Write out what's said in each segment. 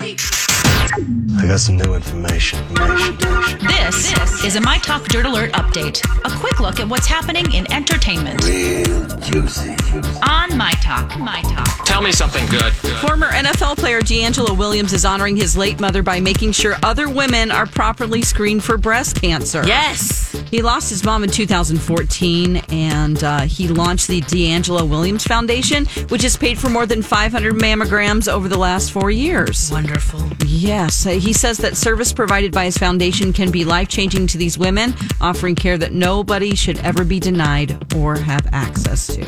I got some new information. information. This, this is a My Talk Dirt Alert update. A quick look at what's happening in entertainment Real juicy. on My Talk. My Talk. Tell me something good. Former NFL player DeAngelo Williams is honoring his late mother by making sure other women are properly screened for breast cancer. Yes. He lost his mom in 2014, and uh, he launched the DeAngelo Williams Foundation, which has paid for more than 500 mammograms over the last four years. Wonderful. Yes, uh, he says that service provided by his foundation can be life changing to these women, offering care that nobody should ever be denied or have access to.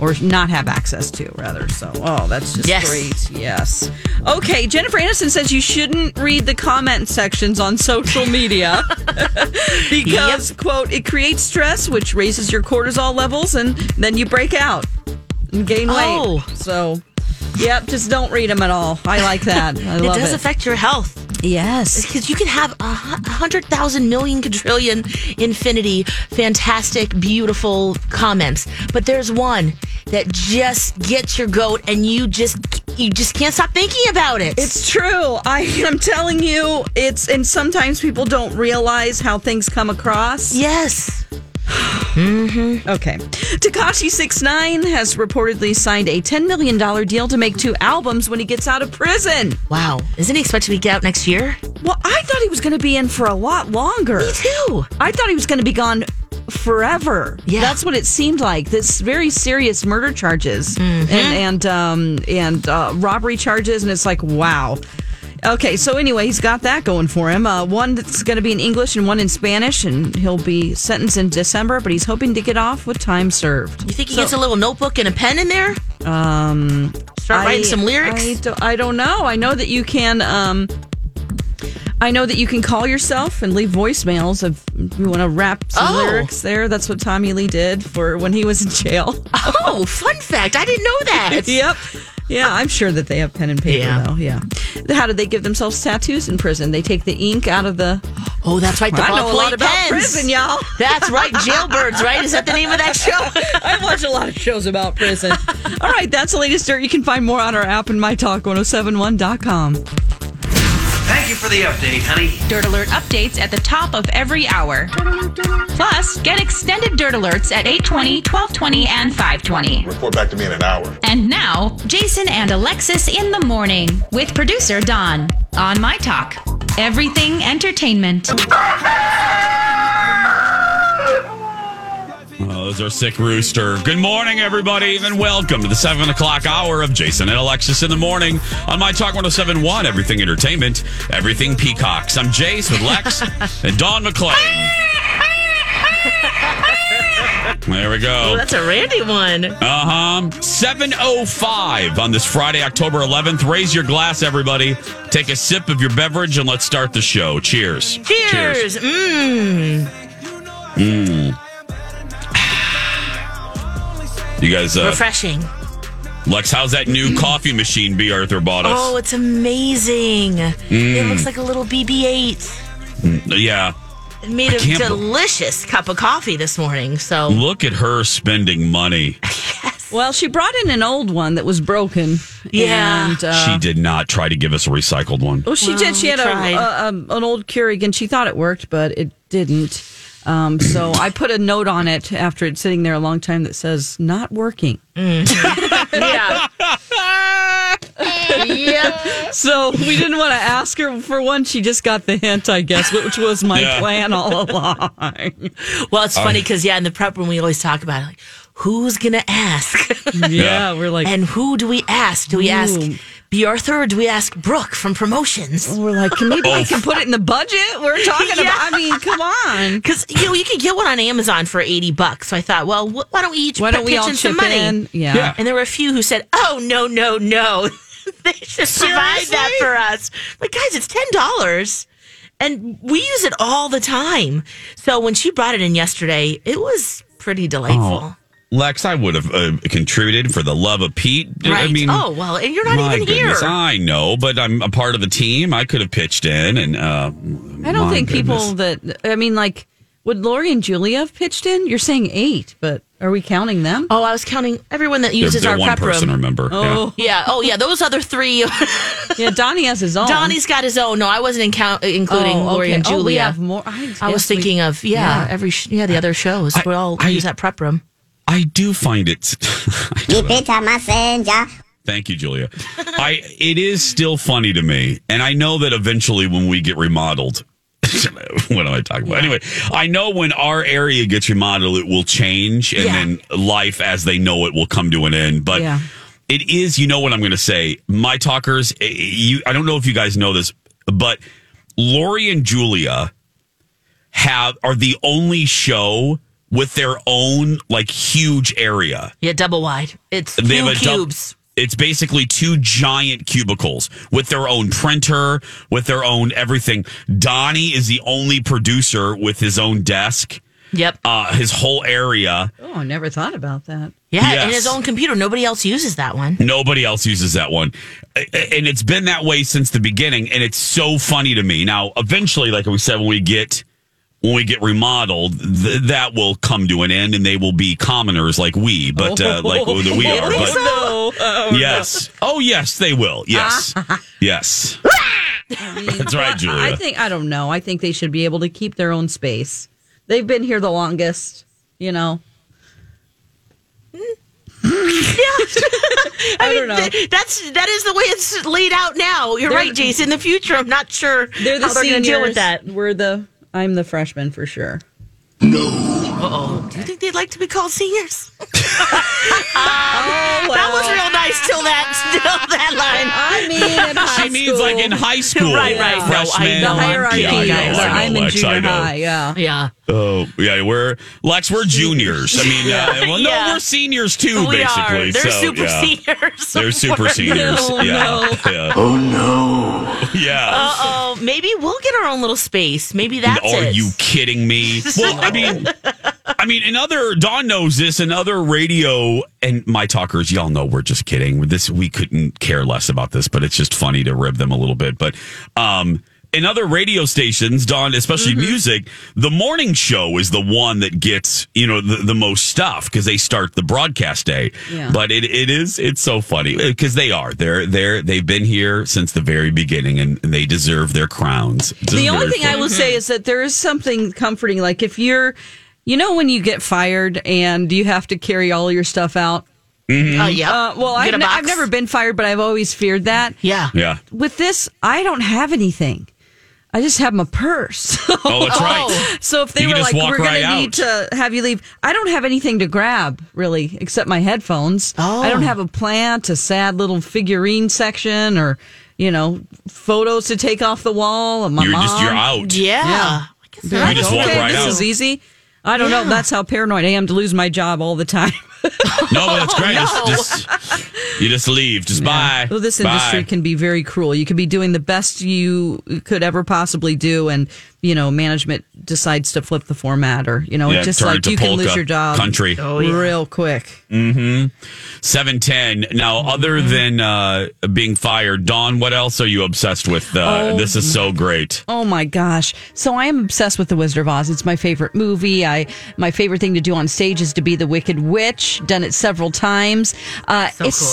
Or not have access to, rather. So, oh, that's just Yes. great. Yes. Okay, Jennifer Aniston says you shouldn't read the comment sections on social media because, quote, it creates stress, which raises your cortisol levels, and then you break out and gain weight. Oh. So, yep, just don't read them at all. I like that. I It does it. affect your health yes. because you can have a a hundred thousand million quadrillion infinity fantastic beautiful comments but there's one that just gets your goat and you just you just can't stop thinking about it It's true. I am telling you, it's and sometimes people don't realize how things come across. yes Okay. Tekashi 69 has reportedly signed a $10 million deal to make two albums when he gets out of prison. wow isn't he expected to get out next year Well, I thought he was going to be in for a lot longer. me too I thought he was going to be gone forever. Yeah. that's what it seemed like. This very serious murder charges and and um, and uh, robbery charges, and it's like wow. Okay, so anyway, he's got that going for him. Uh, one that's going to be in English and one in Spanish, and he'll be sentenced in December. But he's hoping to get off with time served. you think he gets a little notebook and a pen in there Um, start writing some lyrics I don't, I don't know. I know that you can. Um, I know that you can call yourself and leave voicemails if you want to rap some Oh. lyrics there. That's what Tommy Lee did for when he was in jail. oh fun fact i didn't know that yep. Yeah, I'm sure that they have pen and paper Yeah. though. Yeah. How do they give themselves tattoos in prison? They take the ink out of the. oh that's right the I know a lot about prison, y'all. that's right jailbirds right is that the name of that show I watch a lot of shows about prison. All right, that's the latest dirt. You can find more on our app and mytalk1071.com. Thank you for the update, honey. Dirt Alert updates at the top of every hour. Plus, get extended Dirt Alerts at 820, 1220, and 520. Report back to me in an hour. And now, Jason and Alexis in the morning with producer Don on My Talk. Everything entertainment. Those are sick rooster. Good morning, everybody, and welcome to the seven o'clock hour of Jason and Alexis in the morning on my Talk 1071, Everything Entertainment, Everything Peacocks. I'm Jace with Lex and Dawn McClain. There we go. Oh, that's a Randy one. Uh huh. 7.05 on this Friday, October 11th. Raise your glass, everybody. Take a sip of your beverage and let's start the show. Cheers. Cheers. Mmm. You guys, uh, Refreshing. Lex, how's that new coffee machine B. Arthur bought us? Oh, it's amazing. It Mm. looks like a little BB-8. yeah. It made a can't be- delicious cup of coffee this morning. So Look at her spending money. Well, she brought in an old one that was broken. Yeah. And, uh, she did not try to give us a recycled one. Well, she Well, did. She had a, a, a an old Keurig, and she thought it worked, but it didn't. Um, so I put a note on it after it's sitting there a long time that says "not working." yeah. yeah. So we didn't want to ask her for one. She just got the hint, I guess, which was my Yeah. plan all along. Well, it's funny because yeah, in the prep room we always talk about it, like who's gonna ask, yeah, we're like, and who do we ask? Do we ask Ooh. B. Arthur or do we ask Brooke from promotions? we're like, can maybe we oh. can put it in the budget? We're talking Yeah. about. I mean, come on. Because you know you can get one on Amazon for eighty bucks. So I thought, well, wh- why don't we each Why don't pitch we all in some money? in? Yeah. Yeah. And there were a few who said, "Oh no, no, no, they should provide that for us." Like, guys, it's ten dollars, and we use it all the time. So when she brought it in yesterday, it was pretty delightful. Oh. Lex, I would have uh, contributed for the love of Pete. Right? I mean, oh well, and you're not my even goodness, here. I know, but I'm a part of the team. I could have pitched in, and uh, I don't my think people that I mean, like, would Lori and Julia have pitched in? You're saying eight, but are we counting them? Oh, I was counting everyone that They're, uses they're our one prep person. room. Remember? Oh, Yeah. Oh, yeah. Those other three. yeah. Donnie has his own. Donnie's got his own. No, I wasn't in count, including Oh, Lori okay. and Oh, we Julia. have more. I, I was guess we- thinking of yeah, Yeah. every yeah the other shows. we all I- use that prep room. I do find it. Keep it a messenger. Thank you, Julia. I it is still funny to me, and I know that eventually when we get remodeled. what am I talking about? Anyway, I know when our area gets remodeled, it will change, and Yeah. then life as they know it will come to an end. But Yeah. it is, you know what I'm going to say. My talkers, eh, you, I don't know if you guys know this, but Lori and Julia have are the only show with their own like huge area. Yeah, double wide. It's two They have a dou- cubes. it's basically two giant cubicles with their own printer, with their own everything. Donnie is the only producer with his own desk. yep. Uh, his whole area. Oh, I never thought about that. yeah, yes. and his own computer. Nobody else uses that one. Nobody else uses that one. A- a- And it's been that way since the beginning. And it's so funny to me. Now, eventually, like we said, when we get when we get remodeled, th- that will come to an end and they will be commoners like we, but uh, like we are. But no. Oh, yes. Oh, yes, they will. Yes. yes. That's right, Julia. I think I don't know. I think they should be able to keep their own space. They've been here the longest. You know. I, I mean, don't know. th- that's that is the way it's laid out now. You're They're- right, Jason. In the future, I'm not sure They're the how they're going to deal with that. We're the. I'm the freshman for sure. Uh-oh. Do you think they'd like to be called seniors? That was real nice till that still that line. I mean, in high she means like in high school. Right, right. No, I Freshman. know. the hierarchy. Yeah, I know, yes, I know, I'm in Lex, I junior know. high. Yeah. Yeah. Oh, yeah, we're Lex. We're juniors. I mean, uh, well, no, Yeah. we're seniors too, we basically. are. They're so, super yeah. seniors. They're super seniors. No, yeah. no. yeah. Oh no. Yeah. Uh-oh. Maybe we'll get our own little space. Maybe that's Are it. you kidding me? Well, I mean, I mean, in other Dawn knows this, in other radio and my talkers, y'all know we're just kidding. This we couldn't care less about this, but it's just funny to rib them a little bit. But um in other radio stations, Dawn, especially Mm-hmm. music, the morning show is the one that gets, you know, the, the most stuff because they start the broadcast day. Yeah. But it, it is, it's so funny because they are. They're, they're, they've been here since the very beginning and, they deserve their crowns. It's The only thing I will say is that there is something comforting. Like if you're, you know, when you get fired and you have to carry all your stuff out. Oh, yeah. Uh, well, I've, a ne- box. I've never been fired, but I've always feared that. Yeah. Yeah. With this, I don't have anything. I just have my purse. Oh, that's right. So if they You were like, "We're going to need to have you leave," I don't have anything to grab really, except my headphones. Oh. I don't have a plant, a sad little figurine section, or you know, photos to take off the wall. Of my You're mom. just, you're out. Yeah. Yeah. I guess You just don't- walk okay, right this out. is easy. I don't know. That's how paranoid I am to lose my job all the time. No, but that's great. Just, just- you just leave. Just bye. Well, this Bye. industry can be very cruel. You could be doing the best you could ever possibly do, and you know, management decides to flip the format, or you know, Yeah, it's just like it to you can lose your job country. Oh, yeah. real quick. Seven ten. Now, other Mm-hmm. than uh, being fired, Dawn, what else are you obsessed with? Uh, Oh, this is so great. Oh my gosh! So I am obsessed with the Wizard of Oz. It's my favorite movie. I my favorite thing to do on stage is to be the Wicked Witch. Done it several times. Uh, So it's cool.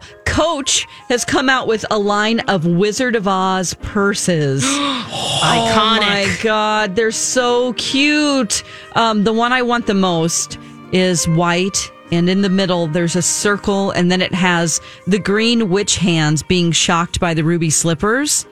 so Coach has come out with a line of Wizard of Oz purses. Oh Iconic. My god, they're so cute. Um, the one I want the most is white and in the middle there's a circle, and then it has the green witch hands being shocked by the ruby slippers.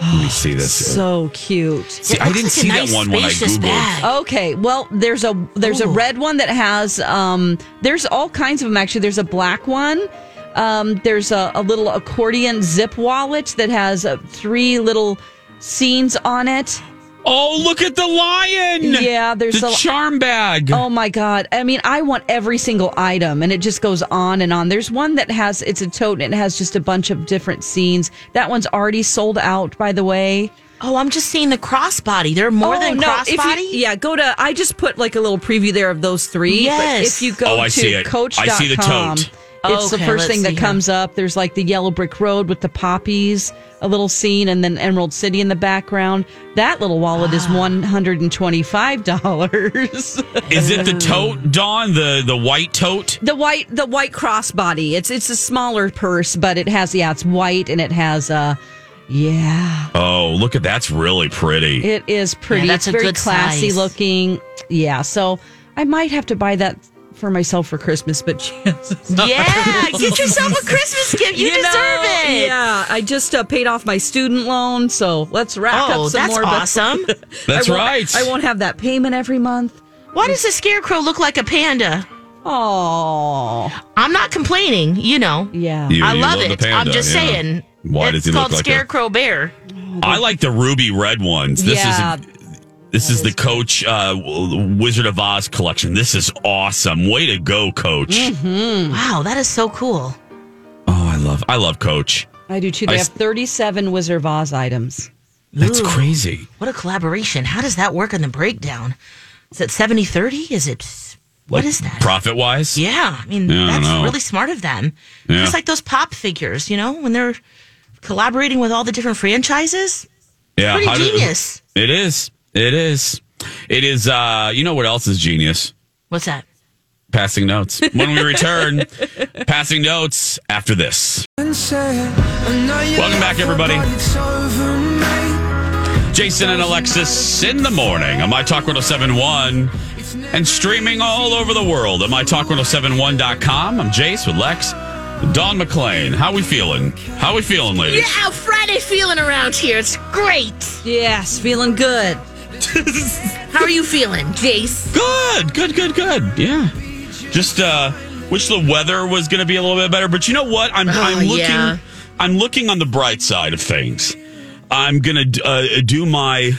Let me see this. So cute. See, I didn't like see nice, that one when I googled. bag. Okay, well, there's a there's a red one that has um there's all kinds of them actually. There's a black one. Um, there's a, a little accordion zip wallet that has uh, three little scenes on it. Oh, look at the lion! Yeah, there's the a- charm bag. Oh my god! I mean, I want every single item, and it just goes on and on. There's one that has it's a tote and it has just a bunch of different scenes. That one's already sold out, by the way. Oh, I'm just seeing the crossbody. There are more oh, than Oh, no, if you- crossbody. yeah, go to. I just put like a little preview there of those three. but Yes. if you go Oh, I to see it. Coach.com, I see the tote. It's the first thing that see here. comes up. There's like the yellow brick road with the poppies, a little scene, and then Emerald City in the background. That little wallet is Ah. one hundred and twenty-five dollars. Is it the tote, Dawn? The the white tote? the white, the white crossbody. It's it's a smaller purse, but it has yeah, it's white and it has uh, yeah. Oh, look at that's really pretty. It is pretty. Yeah, that's it's a very good classy size. looking. Yeah, so I might have to buy that for myself for Christmas, but chances yeah, get yourself a Christmas gift. You, know, deserve it. Yeah, I just uh, paid off my student loan, so let's rack Oh, up some that's more. but awesome. That's I won't- right. I won't have that payment every month. Why does the scarecrow look like a panda? Oh, I'm not complaining. You know, yeah. You- I you love the it. panda, I'm just yeah. saying. Why it's does he look called like a- Scarecrow Bear. I like the ruby red ones. This yeah, is this is the Coach uh, Wizard of Oz collection. This is awesome. Way to go, Coach. Mm. Wow, that is so cool. Oh, I love I love Coach. I do too. They I have 37 Wizard of Oz items. That's Ooh. crazy. What a collaboration. How does that work in the breakdown? Is it 70 30? Is it. What is that? Profit wise? Yeah, I mean, Yeah, that's know. really smart of them. Yeah. Just like those pop figures, you know, when they're collaborating with all the different franchises. Yeah. Pretty how do- genius. it is. It is. It is. uh You know what else is genius? What's that? Passing notes. When we return, passing notes after this. Welcome back, everybody. Jason and Alexis in the morning on My Talk 1071 and streaming all over the world at MyTalk1071.com. I'm Jace with Lex. Dawn McClain. How we feeling? How we feeling, ladies? how Friday feeling around here? It's great. Yes, feeling good. How are you feeling, Jace? Good, good, good, good. Yeah. Just uh wish the weather was going to be a little bit better, but you know what? I'm I'm looking yeah. I'm looking on the bright side of things. I'm going to uh, do my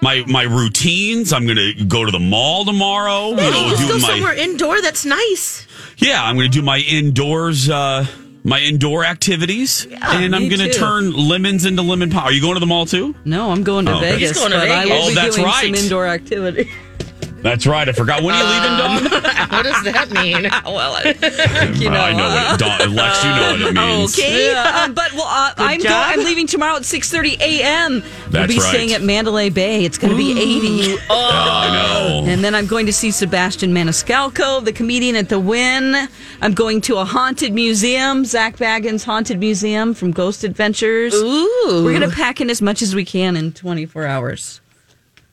my my routines. I'm going to go to the mall tomorrow. You know, Let's do go my somewhere indoor that's nice. Yeah, I'm going to do my indoors uh my indoor activities and I'm going to turn lemons into lemon pie. Are you going to the mall too? No, I'm going to Oh, okay. Vegas, He's going to but I will Oh, be that's doing right. some indoor activity. That's right. I forgot. When are you leaving, Dawn? What does that mean? well, you know, I know what it, Dawn, Lex, you know what it means. okay. Yeah, um, but well, uh, I'm go- I'm leaving tomorrow at 6:30 a.m. we'll be right. staying at Mandalay Bay. It's going to be 80. Oh, I know. And then I'm going to see Sebastian Maniscalco, the comedian at the Wynn. I'm going to a haunted museum, Zak Bagans Haunted Museum from Ghost Adventures. Ooh. We're going to pack in as much as we can in 24 hours.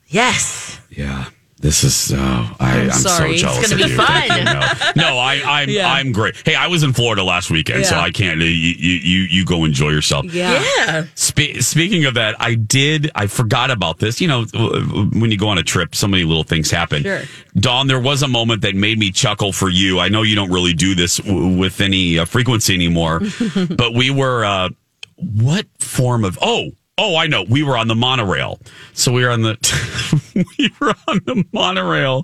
Yes. Yeah. This is. Uh, I, I'm, sorry. It's so jealous gonna of be you. fun. You. No, no I, I'm. Yeah. I'm great. Hey, I was in Florida last weekend, so I can't. You, you, you, you go enjoy yourself. Yeah. Spe- speaking of that, I did. I forgot about this. You know, when you go on a trip, so many little things happen. Sure. Dawn, there was a moment that made me chuckle for you. I know you don't really do this w- with any uh, frequency anymore, but we were. Uh, what form of? Oh, oh, I know. We were on the monorail. So we were on the. we were on the monorail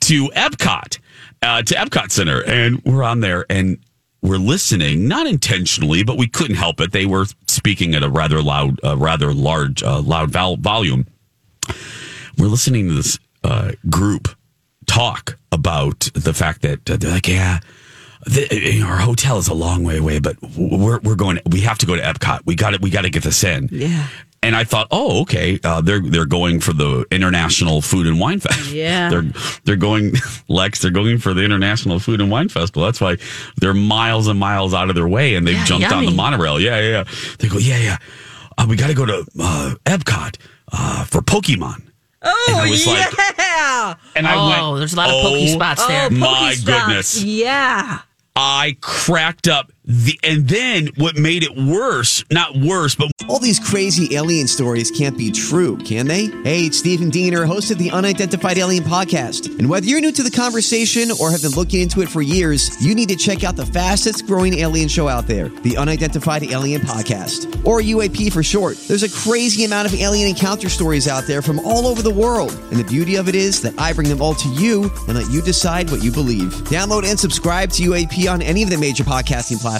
to Epcot, uh, to Epcot Center, and we're on there and we're listening, not intentionally, but we couldn't help it. They were speaking at a rather loud, uh, rather large, uh, loud vol- volume. We're listening to this uh, group talk about the fact that uh, they're like, yeah. The, know, our hotel is a long way away, but we're we're going. We have to go to Epcot. We got it. We got to get this in. Yeah. And I thought, oh, okay, uh, they're they're going for the International Food and Wine Festival. Yeah. they're they're going, Lex. They're going for the International Food and Wine Festival. That's why they're miles and miles out of their way, and they've Yeah, jumped on the monorail. Yeah, yeah. yeah. They go, yeah, yeah. Uh, we got to go to uh, Epcot uh, for Pokemon. Oh, was like- yeah. And I went Oh, went, there's a lot of pokey "Oh spots there. Oh, My Pokestops. goodness. Yeah. I cracked up. The and then what made it worse, not worse, but All these crazy alien stories can't be true, can they? Hey, it's Stephen Diener, host of the Unidentified Alien Podcast. And whether you're new to the conversation or have been looking into it for years, you need to check out the fastest growing alien show out there, the Unidentified Alien Podcast, or UAP for short. There's a crazy amount of alien encounter stories out there from all over the world. And the beauty of it is that I bring them all to you and let you decide what you believe. Download and subscribe to UAP on any of the major podcasting platforms.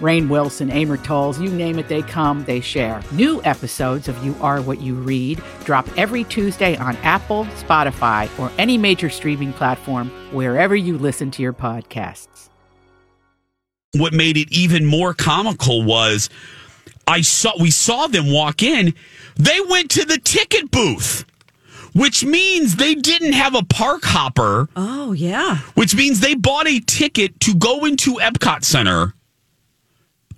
Rainn Wilson, Amor Towles, you name it, they come, they share. New episodes of You Are What You Read drop every Tuesday on Apple, Spotify, or any major streaming platform wherever you listen to your podcasts. what made it even more comical was I saw we saw them walk in. They went to the ticket booth, which means they didn't have a park hopper, Oh, yeah. which means they bought a ticket to go into Epcot Center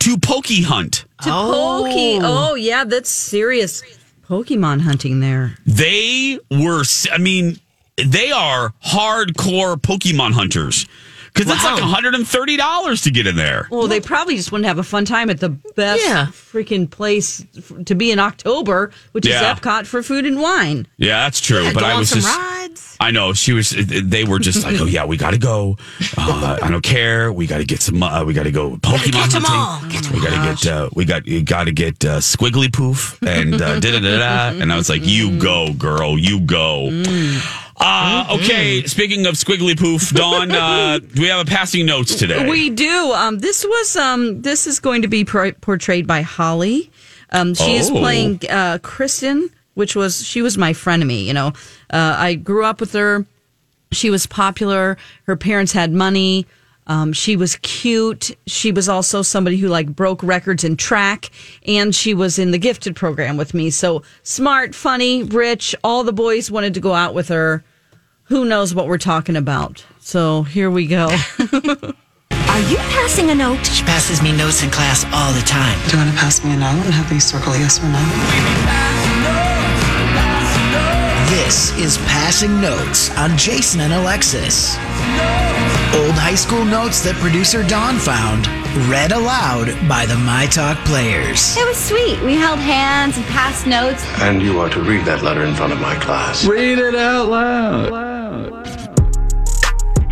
to pokey hunt. To Pokey. Oh. oh, yeah. That's serious Pokemon hunting there. They were, I mean, they are hardcore Pokemon hunters because it's like $130 to get in there. Well, they probably just wouldn't have a fun time at the best Yeah. freaking place f- to be in October, which Yeah. is Epcot for food and wine. Yeah, that's true. Yeah, but go I on was some just. rides. I know she was. They were just like, "Oh yeah, we got to go. Uh, I don't care. We got to get some. Uh, we got to go Pokemon catch 'em all. hunting. Catch 'em we got to get. Uh, we got. You got to get uh, Squiggly Poof and uh, da da da da. And I was like, "You go, girl. You go." Uh, okay. Speaking of Squiggly Poof, Dawn, uh, do we have a passing notes today? We do. Um, this was um, this is going to be por- portrayed by Holly. Um, she is Oh. playing uh, Kristen, which was she was my frenemy. You know, uh, I grew up with her. She was popular. Her parents had money. Um, she was cute. She was also somebody who like broke records in track, and she was in the gifted program with me. So smart, funny, rich. All the boys wanted to go out with her. Who knows what we're talking about? So here we go. Are you passing a note? She passes me notes in class all the time. Do you want to pass me a note and have me circle yes or no? This is Passing Notes on Jason and Alexis. Old high school notes that producer Don found, read aloud by the My Talk players. It was sweet. We held hands and passed notes. And you are to read that letter in front of my class. Read it out loud.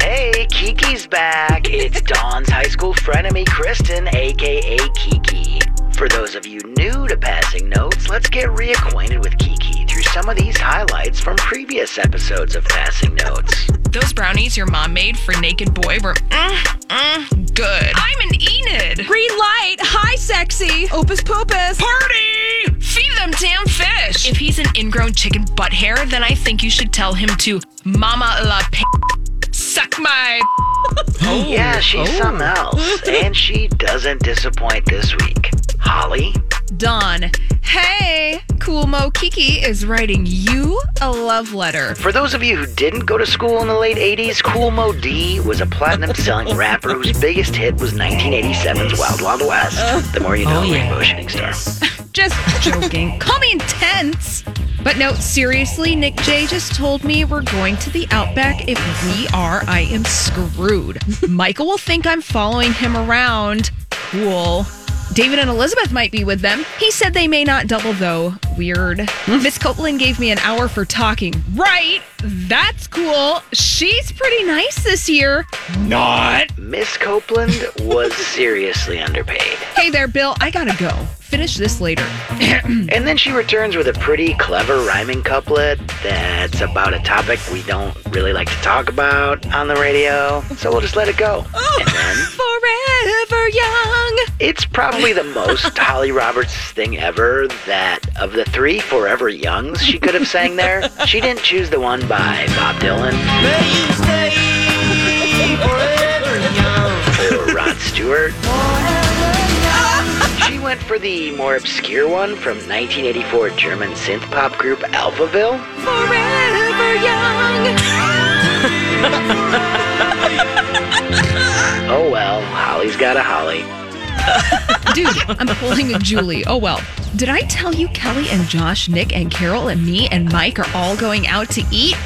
Hey, Kiki's back. It's Don's high school frenemy, Kristen, aka Kiki. For those of you new to Passing Notes, let's get reacquainted with Kiki through some of these highlights from previous episodes of Passing Notes. Those brownies your mom made for Naked Boy were mm, mm, good. I'm an Enid. Green light. Hi, sexy. Opus Popus. Party! Feed them damn fish. If he's an ingrown chicken butt hair, then I think you should tell him to Mama la p- suck my. Oh, yeah, she's something else. and she doesn't disappoint this week. Holly? Dawn. Hey, Cool Mo Kiki is writing you a love letter. For those of you who didn't go to school in the late 80s, Kool Moe Dee was a platinum selling rapper whose biggest hit was 1987's Wild Wild West. Uh, the more you know, oh, Rainbow Shooting Star. Just joking. Call me intense. But no, seriously, Nick J just told me we're going to the Outback. If we are, I am screwed. Michael will think I'm following him around. Cool. David and Elizabeth might be with them. He said they may not double, though. Weird. Mm-hmm. Miss Copeland gave me an hour for talking. Right. That's cool. She's pretty nice this year. Not. Miss Copeland was seriously underpaid. Hey there, Bill. I gotta go. Finish this later. And then she returns with a pretty clever rhyming couplet that's about a topic we don't really like to talk about on the radio, so we'll just let it go. Oh, and then Forever young. it's probably the most Holly Roberts thing ever that of the three Forever Youngs she could have sang there, she didn't choose the one by Bob Dylan. Or Rod Stewart. She went for the more obscure one from 1984 German synth pop group Alphaville. Forever young. Oh well, Holly's got a Holly. Dude, I'm pulling a Julie. Oh well. Did I tell you Kelly and Josh, Nick and Carol and me and Mike are all going out to eat?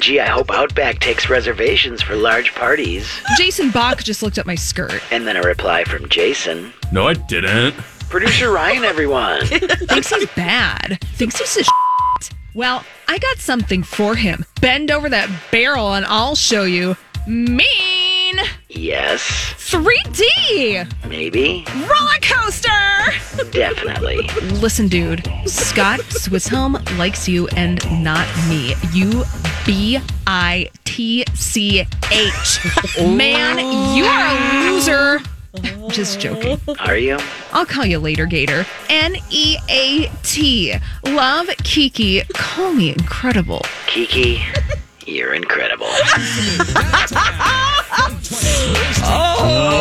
Gee, I hope Outback takes reservations for large parties. Jason Bach just looked at my skirt. And then a reply from Jason. No, I didn't. Producer Ryan, everyone. Thinks he's bad. Thinks he's a shit. Well, I got something for him. Bend over that barrel and I'll show you. Mean Yes, 3D maybe, roller coaster. definitely. Listen, dude, Scott Swisshelm likes you and not me. You B I T C H. Man, you are a loser. Just joking. Are you? I'll call you later, Gator. N E A T. Love Kiki. Call me incredible. Kiki, you're incredible.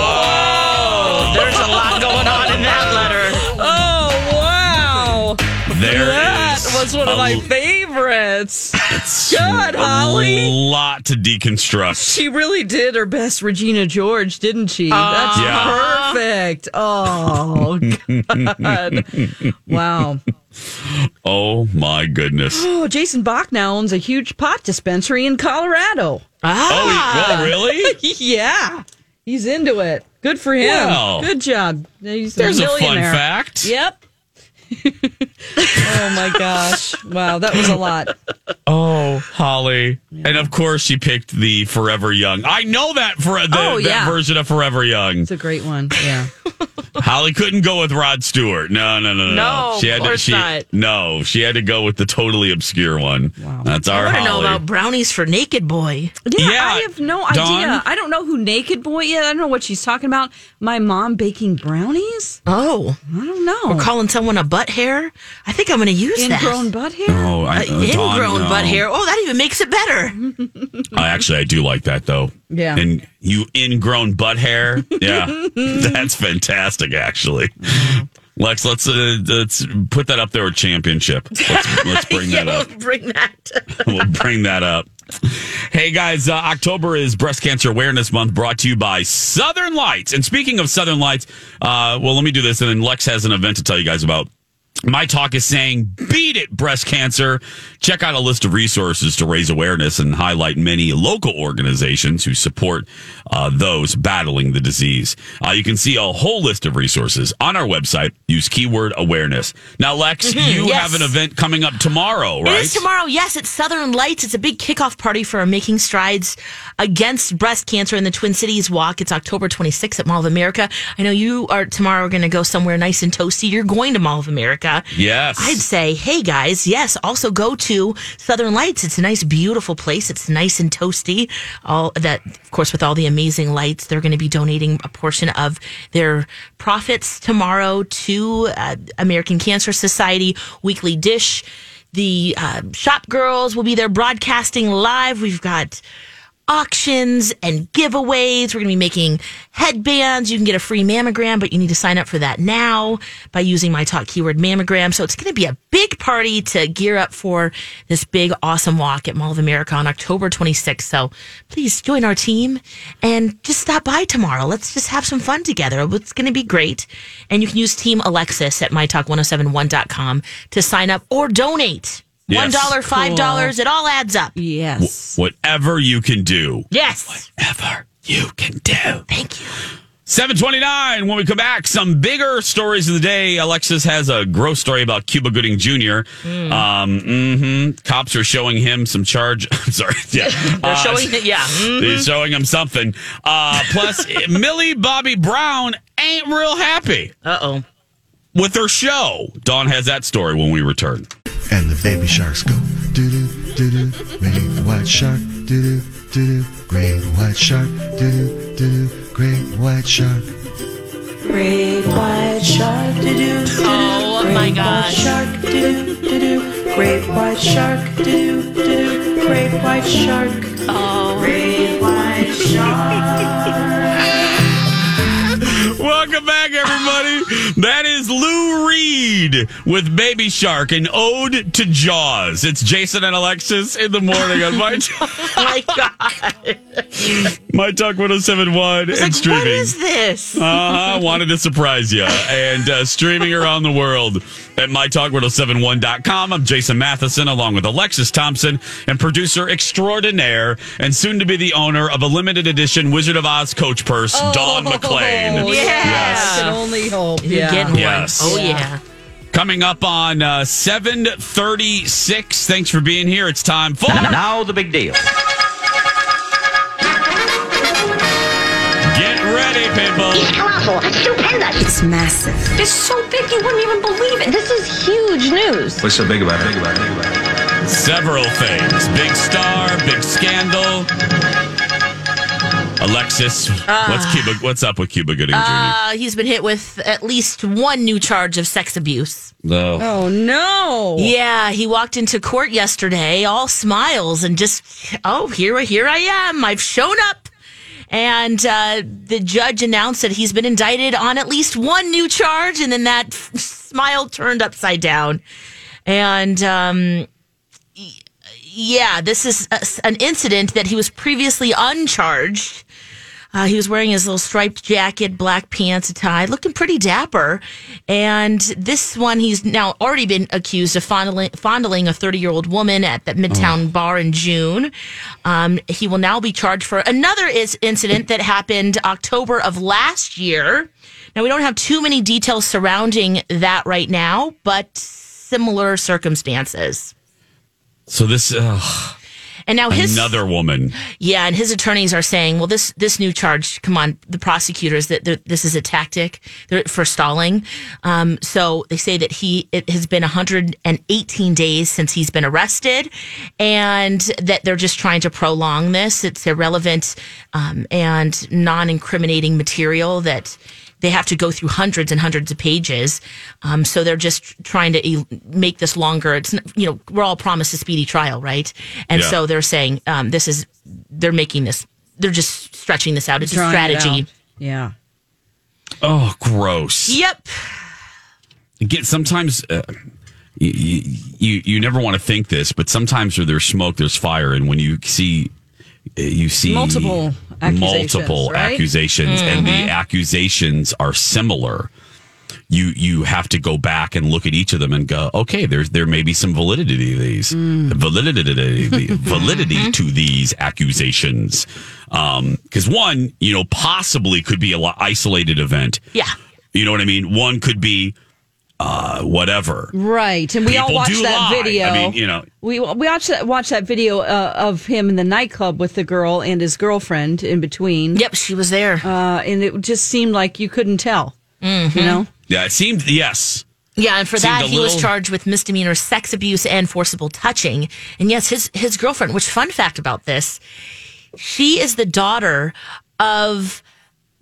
Oh, there's a lot going on in that letter. Oh wow! There that is was one of my l- favorites. It's Good, Holly. A lot to deconstruct. She really did her best, Regina George, didn't she? That's Yeah. perfect. Oh God! wow. Oh my goodness. Oh, Jason Bach now owns a huge pot dispensary in Colorado. Ah. Oh, oh, really? yeah, he's into it. Good for him. Well, Good job. He's There's a fun millionaire. fact. Yep. oh my gosh! Wow, that was a lot. Oh, Holly. And of course, she picked the Forever Young. I know that for the, Oh, that version of Forever Young. It's a great one. Yeah. Holly couldn't go with Rod Stewart. No, no, no, no. No, she had of to. course She not. no. She had to go with the totally obscure one. Wow. That's our I want to Holly. know about brownies for Naked Boy. Yeah, Yeah, I have no idea. Dawn? I don't know who Naked Boy is. I don't know what she's talking about. My mom baking brownies? Oh, I don't know. we're calling someone a butt hair. I think I'm going to use that. Ingrown butt hair? Oh, I, Uh, uh, Dawn, ingrown no. butt hair. Oh, that even makes it better. I actually, I do like that though. Yeah. And you ingrown butt hair. Yeah, that's fantastic. Actually, Lex, let's uh, let's put that up there with championship. Let's, let's bring yeah, that up. we'll bring that. we'll bring that up. Hey guys, uh, October is Breast Cancer Awareness Month brought to you by Southern Lights. And speaking of Southern Lights, uh, well, let me do this and then Lex has an event to tell you guys about. My talk is saying, beat it, breast cancer. Check out a list of resources to raise awareness and highlight many local organizations who support uh, those battling the disease. Uh, you can see a whole list of resources on our website. Use keyword awareness. Now, Lex, Mhm, you yes. have an event coming up tomorrow, right? It is tomorrow. Yes, it's Southern Lights. It's a big kickoff party for Making Strides Against Breast Cancer in the Twin Cities Walk. It's October 26th at Mall of America. I know you are tomorrow going to go somewhere nice and toasty. You're going to Mall of America. Yes. I'd say, hey guys, yes, also go to Southern Lights. It's a nice, beautiful place. It's nice and toasty. All that, of course, with all the amazing lights, they're going to be donating a portion of their profits tomorrow to uh, American Cancer Society Weekly Dish. The uh, shop girls will be there broadcasting live. We've got auctions and giveaways. We're going to be making headbands. You can get a free mammogram, but you need to sign up for that now by using my talk keyword mammogram. So it's going to be a big party to gear up for this big, awesome walk at Mall of America on October 26th. So please join our team and just stop by tomorrow. Let's just have some fun together. It's going to be great. And you can use Team Alexis at mytalk1071.com to sign up or donate. Yes. $1, $5, it all adds up. Yes. Whatever you can do. Yes. Whatever you can do. Thank you. 729. When we come back, some bigger stories of the day. Alexis has a gross story about Cuba Gooding Jr. Mm. Um, hmm Cops are showing him some charge. I'm sorry. Yeah. They're Uh, showing it, yeah. Mhm. They're showing him something. Uh, plus, Millie Bobby Brown ain't real happy. Uh oh. With her show. Dawn has that story when we return. And the baby sharks go doo doo doo doo. Great white shark doo doo doo doo. Great white shark doo doo doo doo. Great white shark. Great white shark, doo doo doo. Oh my gosh. Shark, doo doo doo doo. Great white shark, doo doo doo doo. Great white shark. Oh. Great white shark. Welcome back, everybody. Reed with Baby Shark, an ode to Jaws. It's Jason and Alexis in the morning on my oh my god! my talk 1071 and like, streaming. what is this? Uh-huh. Wanted to surprise you. And uh, streaming around the world at mytalk1071.com. I'm Jason Matheson along with Alexis Thompson and producer extraordinaire and soon to be the owner of a limited edition Wizard of Oz coach purse, Dawn McLean. Yeah. Yes. I can only hope. You're yeah. getting Yes. one. Oh yeah. Coming up on uh, 736. Thanks for being here. It's time for Now the big deal. Get Ready, people. colossal. It's stupendous. It's massive. It's so big you wouldn't even believe it. This is huge news. What's so big about it? Big about it? Big about it? Several things. Big star, big scandal. Alexis, what's Cuba? What's up with Cuba Gooding Jr.? Uh, he's been hit with at least one new charge of sex abuse. No. Oh no! Yeah, he walked into court yesterday, all smiles and just, oh, here, here I am. I've shown up. And uh, the judge announced that he's been indicted on at least one new charge, and then that smile turned upside down. And um, yeah, this is a, an incident that he was previously uncharged. Uh, he was wearing his little striped jacket, black pants, a tie, looking pretty dapper. And this one, he's now already been accused of fondling, fondling a 30 year old woman at that Midtown bar in June. Um, he will now be charged for another is- incident that happened October of last year. Now, we don't have too many details surrounding that right now, but similar circumstances. So this uh, And now his another woman. yeah, and his attorneys are saying, well, this this new charge, come on, the prosecutors that this is a tactic they're- for stalling. Um, so they say that he it has been 118 days since he's been arrested, and that they're just trying to prolong this. It's irrelevant um, and non-incriminating material that. They have to go through hundreds and hundreds of pages, um, so they're just trying to e- make this longer. It's you know we're all promised a speedy trial, right? And Yeah. so they're saying um, this is they're making this they're just stretching this out. It's a Drawing it strategy. out. Yeah. Oh, gross. Yep. Get sometimes. Uh, you, you you never want to think this, but sometimes where there's smoke, there's fire, and when you see Uh, you see Multiple accusations, multiple right? accusations, and the mm-hmm. accusations are similar. You you have to go back and look at each of them and go, okay, there's there may be some validity to these mm. validity validity mm-hmm. to these accusations, um, because one, you know, possibly could be a isolated event. Yeah. You know what I mean? One could be uh, whatever. Right, and we all People watched do that lie. video. I mean, you know, we we watched that watched that video uh, of him in the nightclub with the girl and his girlfriend in between. Yep, she was there, uh, and it just seemed like you couldn't tell. You know, yeah, it seemed yes. Yeah, and for that a he was charged with misdemeanor sex abuse and forcible touching. And yes, his his girlfriend. Which fun fact about this? She is the daughter of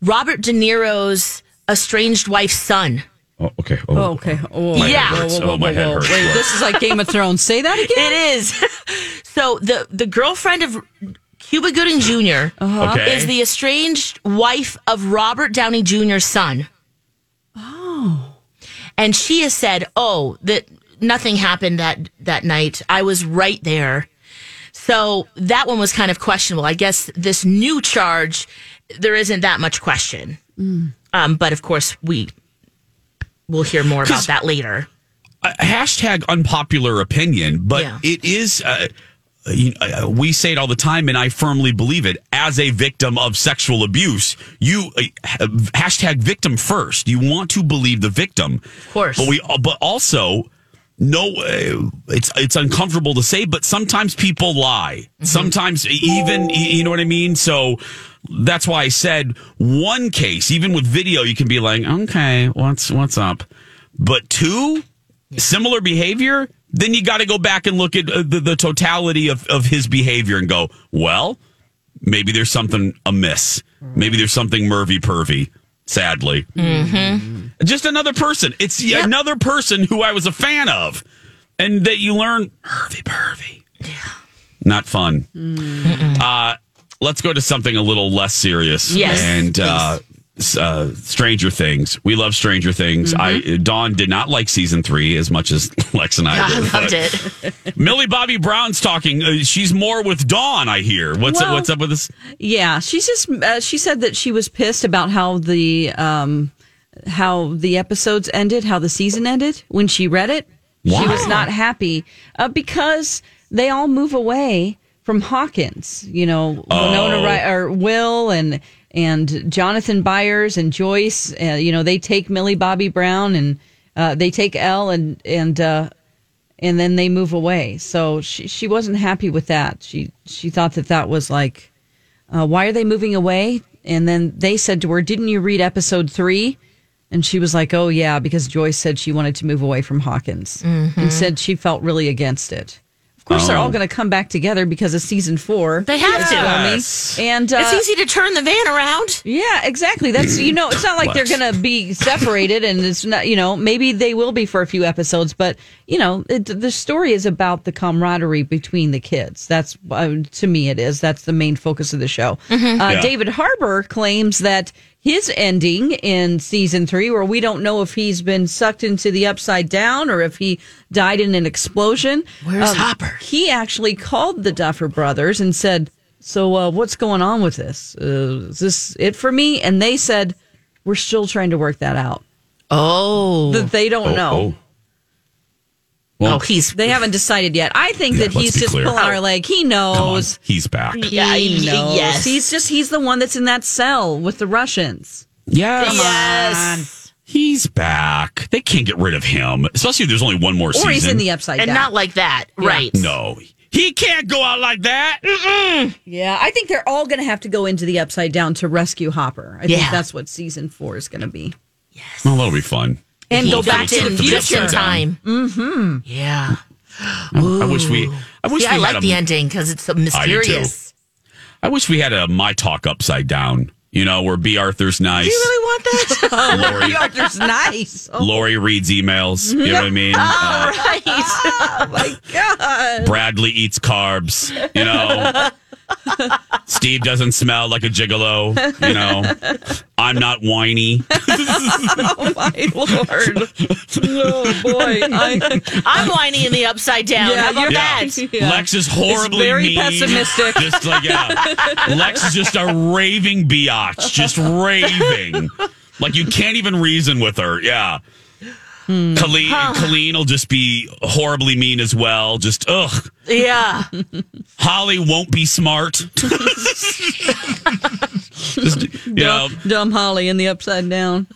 Robert De Niro's estranged wife's son. Oh, okay. Oh, okay. Oh, My head Yeah. hurts. Oh, my head hurts. Wait, this is like Game of Thrones. Say that again. It is. so the the girlfriend of Cuba Gooding junior Uh-huh. Okay. is the estranged wife of Robert Downey Jr.'s son. Oh. And she has said, "Oh, that nothing happened that that night. I was right there." So that one was kind of questionable. I guess this new charge, there isn't that much question. Mm. Um, but of course, we will hear more about that later. Uh, hashtag unpopular opinion, but Yeah. it is. Uh, you uh, we say it all the time, and I firmly believe it. As a victim of sexual abuse, you uh, hashtag victim first. You want to believe the victim, of course. But we, but also, no, uh, it's it's uncomfortable to say, but sometimes people lie. Sometimes even you know what I mean. So that's why I said one case, even with video, you can be like, okay, what's what's up, but two similar behavior, then you got to go back and look at uh, the, the totality of, of his behavior and go, well, maybe there's something amiss. Maybe there's something mervy pervy, sadly. Mm-hmm. Just another person. It's another person who I was a fan of. And that you learn mervy pervy. Yeah. Not fun. Uh, let's go to something a little less serious. Yes, And uh, uh, Stranger Things. We love Stranger Things. I Dawn did not like season three as much as Lex and I. I did, loved it. Millie Bobby Brown's talking. Uh, she's more with Dawn. I hear. What's Well- what's up with this? Yeah, she's just uh, she said that she was pissed about how the um how the episodes ended, how the season ended when she read it. She was not happy uh, because they all move away from Hawkins. You know, Winona Oh. Ry- or Will and and Jonathan Byers and Joyce. Uh, you know, they take Millie Bobby Brown and uh, they take El and and uh, and then they move away. So she she wasn't happy with that. She she thought that that was like, uh, why are they moving away? And then they said to her, "Didn't you read episode three? And she was like, "Oh yeah," because Joyce said she wanted to move away from Hawkins and said she felt really against it. Of course, they're Oh. all going to come back together because of season four. They have to. Yes. And uh, it's easy to turn the van around. yeah, exactly. That's you know, it's not like they're going to be separated, and it's not you know maybe they will be for a few episodes, but you know it, the story is about the camaraderie between the kids. That's uh, to me it is. That's the main focus of the show. Uh, Yeah. David Harbour claims that his ending in season three, where we don't know if he's been sucked into the upside down or if he died in an explosion. Where's um, Hopper? He actually called the Duffer Brothers and said, "So uh, what's going on with this? Uh, is this it for me?" And they said, "We're still trying to work that out. Oh, That they don't Oh, know. oh. Well, oh, he's They haven't decided yet. I think Yeah, that he's just clear. pulling our leg. He knows. he's back. Yeah, he knows. yes. He's just he's the one that's in that cell with the Russians. Yes. yes, He's back. They can't get rid of him, especially if there's only one more Or season. he's in the upside and down. And not like that, right? no, he can't go out like that. Yeah, I think they're all going to have to go into the upside down to rescue Hopper. I think that's what season four is going to be. Yes. Well, that'll be fun. And go back to the just in time. Mm-hmm. Yeah. I wish we. I wish Yeah, I we like had the ending because it's so do too. mysterious. I wish we had a my talk upside down. You know, where B. Arthur's nice. Do you really want that? Lori, Arthur's nice. Oh, Lori reads emails. You know what I mean? Uh, right. oh my god! Bradley eats carbs. You know, Steve doesn't smell like a gigolo. You know, I'm not whiny. Oh my lord! Oh boy! I, I'm whiny in the upside down. Yeah, How about you're- that? Yeah. Lex is horribly very mean. pessimistic. Just like yeah, Lex is just a raving biatch, just raving. Like you can't even reason with her. Yeah. Hmm. Colleen, Colleen will just be horribly mean as well. Just ugh. Yeah. Holly won't be smart. just, you know, Dumb Holly in the upside down.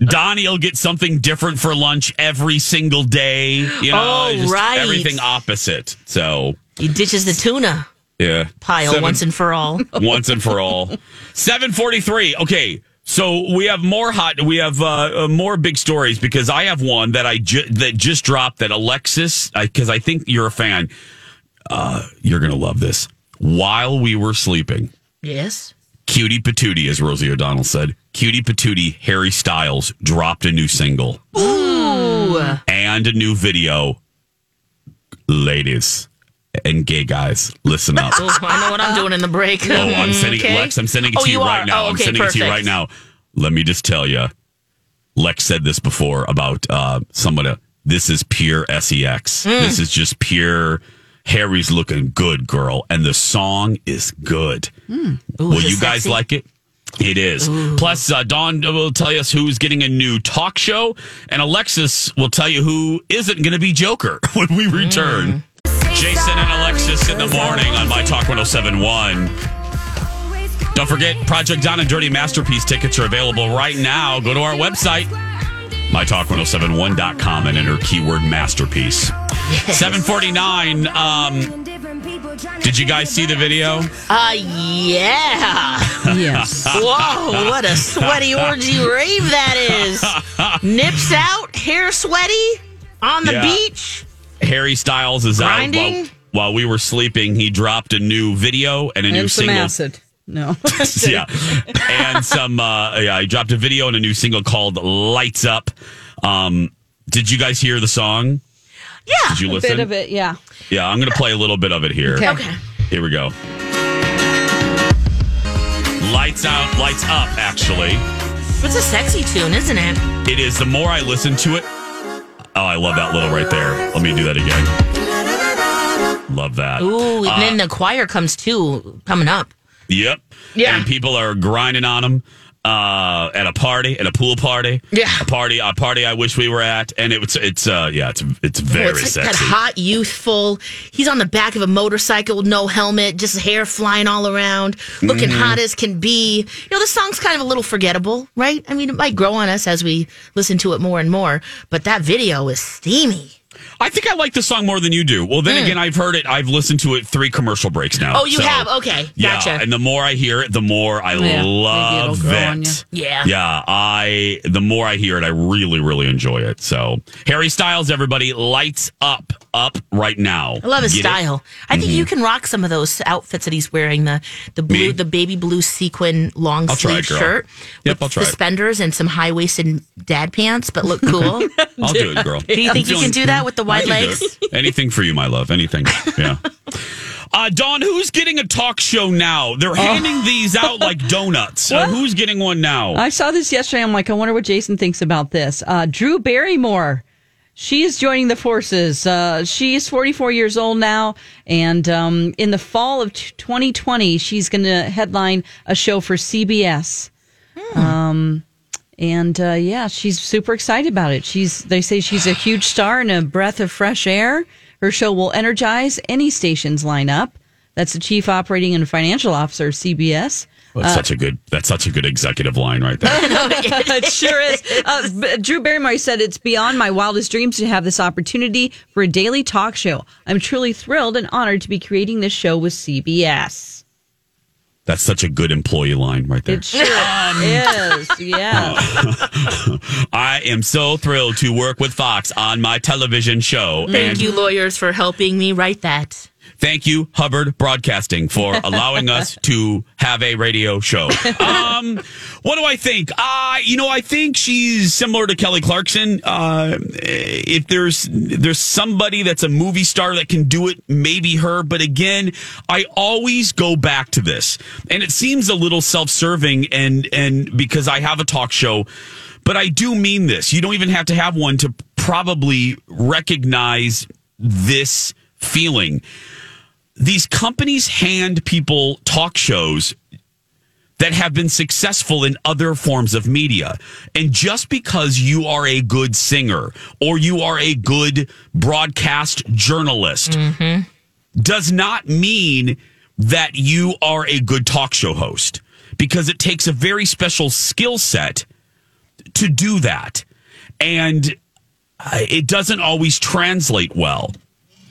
Donnie will get something different for lunch every single day. You know, Oh, just right. everything opposite. So He ditches the tuna yeah, pile Seven- once and for all. once and for all. 743. Okay. So we have more hot, we have uh, uh, more big stories because I have one that I ju- that just dropped that Alexis, because I think you're a fan. Uh, you're going to love this. While we were sleeping, Yes. Cutie Patootie, as Rosie O'Donnell said, Cutie Patootie, Harry Styles dropped a new single Ooh. and a new video. Ladies and gay guys, listen up. Oh, I know what I'm doing in the break. Oh, I'm sending Okay. Lex. I'm sending it Oh, to you, you right now. Oh, I'm okay, sending it to you right now. Let me just tell you, Lex said this before about uh, somebody. This is pure sex. Hmm. This is just pure. Harry's looking good, girl, and the song is good. Ooh, Will you guys sexy? like it? It is. Plus, uh, Dawn will tell us who's getting a new talk show, and Alexis will tell you who isn't going to be Joker when we return. Jason and Alexis in the morning on My Talk 1071. Don't forget, Project Don and Dirty Masterpiece tickets are available right now. Go to our website, mytalk1071.com, and enter keyword masterpiece. 749. Um, did you guys see the video? Uh, yeah. Yes. Whoa, what a sweaty orgy rave that is. Nips out, hair sweaty, on the Yeah. beach. Harry Styles is Grinding? out. While, while we were sleeping, he dropped a new video and a new some single. acid. No. yeah, and some. Uh, yeah, he dropped a video and a new single called "Lights Up." Um, did you guys hear the song? Yeah. Did you listen? A bit of it, yeah. Yeah, I'm going to play a little bit of it here. Okay. Okay. Here we go. Lights out, lights up, actually. It's a sexy tune, isn't it? It is. The more I listen to it, oh, I love that little right there. Let me do that again. Love that. Ooh, and Uh, then the choir comes too, coming up. Yep. Yeah. And people are grinding on them uh, at a party, at a pool party. Yeah. A party, a party I wish we were at, and it was it's uh yeah it's it's very Oh, it's like sexy. that hot, youthful. He's on the back of a motorcycle with no helmet, just hair flying all around, looking Mhm. hot as can be. You know, the song's kind of a little forgettable, right? I mean, it might grow on us as we listen to it more and more, but that video is steamy. I think I like the song more than you do. Well, then Mm. again, I've heard it. I've listened to it three commercial breaks now. Oh, you so- have? Okay, gotcha. Yeah, and the more I hear it, the more I Yeah, love it. Yeah. yeah. I the more I hear it, I really, really enjoy it. So Harry Styles, everybody, lights up, up right now. I love his Get it? style. I think Mhm. you can rock some of those outfits that he's wearing the the blue, the baby blue sequin long I'll sleeve shirt Yep, with I'll try it. suspenders and some high waisted dad pants, but look cool. I'll do it, girl. Do you think you can do that with the I wide legs? Anything for you, my love. Anything. Yeah. Uh, Dawn, who's getting a talk show now? They're handing these out like donuts. Uh, who's getting one now? I saw this yesterday. I'm like, I wonder what Jason thinks about this. Uh, Drew Barrymore. She is joining the forces. Uh, she's 44 years old now. And um, in the fall of t- 2020, she's going to headline a show for CBS. Um, and uh, yeah, she's super excited about it. She's they say she's a huge star and a breath of fresh air. Her show will energize any station's lineup. That's the chief operating and financial officer of CBS. Well, that's Uh, such a good. That's such a good executive line right there. it sure is. Uh, Drew Barrymore said, It's beyond my wildest dreams to have this opportunity for a daily talk show. I'm truly thrilled and honored to be creating this show with CBS. That's such a good employee line right there. It sure is. Yeah. I am so thrilled to work with Fox on my television show. Thank and you, lawyers, for helping me write that. Thank you, Hubbard Broadcasting, for allowing us to have a radio show. Um, what do I think? Uh, you know, I think she's similar to Kelly Clarkson. Uh, if there's there's somebody that's a movie star that can do it, maybe her. But again, I always go back to this, and it seems a little self-serving, and and because I have a talk show. But I do mean this. You don't even have to have one to probably recognize this feeling these companies hand people talk shows that have been successful in other forms of media. And just because you are a good singer or you are a good broadcast journalist does not mean that you are a good talk show host because it takes a very special skill set to do that. And uh, it doesn't always translate well.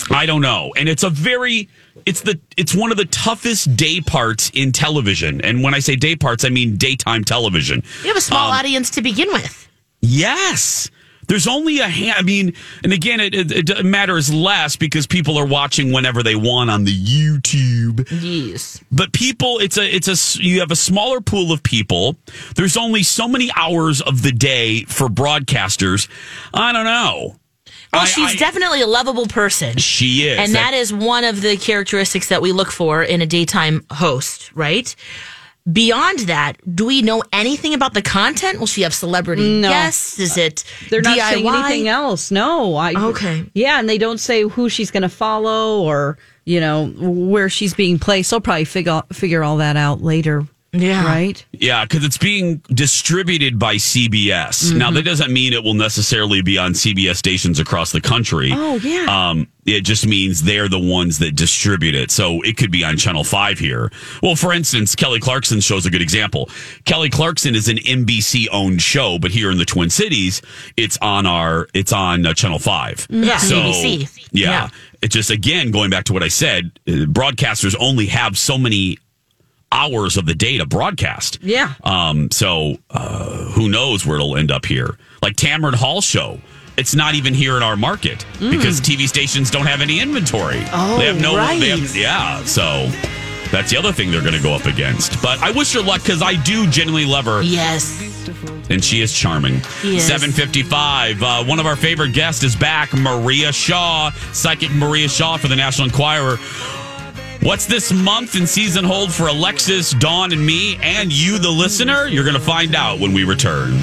I don't know. And it's a very it's the it's one of the toughest day parts in television. And when I say day parts, I mean daytime television. You have a small Um, audience to begin with. Yes. There's only a hand. I mean, and again, it, it, it matters less because people are watching whenever they want on the YouTube. Yes. But people, it's a, it's a, you have a smaller pool of people. There's only so many hours of the day for broadcasters. I don't know. Well, I- she's I- definitely a lovable person. She is. And that is one of the characteristics that we look for in a daytime host, right? Beyond that, do we know anything about the content? Will she have celebrity No. guests? Is it They're not DIY? saying anything else. No. I, Okay. Yeah, and they don't say who she's going to follow or, you know, where she's being placed. They'll probably figure, figure all that out later. Yeah. Right? Yeah, because it's being distributed by CBS. Now, Mhm. that doesn't mean it will necessarily be on CBS stations across the country. Oh, yeah. Um, it just means they're the ones that distribute it. So it could be on Channel 5 here. Well, for instance, Kelly Clarkson shows a good example. Kelly Clarkson is an NBC owned show, but here in the Twin Cities, it's on our, it's on uh, Channel 5. Yeah, So, ABC. Yeah. Yeah. It's just, again, going back to what I said, uh, broadcasters only have so many hours of the day to broadcast. Yeah. Um, so uh, who knows where it'll end up here? Like Tamron Hall show. It's not even here in our market Mm. because TV stations don't have any inventory. Oh, they have no. right. They have, yeah. So that's the other thing they're going to go up against. But I wish her luck because I do genuinely love her. Yes. And she is charming. She 755. Uh, one of our favorite guests is back, Maria Shaw, psychic Maria Shaw for the National Enquirer. What's this month and season hold for Alexis, Dawn, and me, and you, the listener? You're going to find out when we return.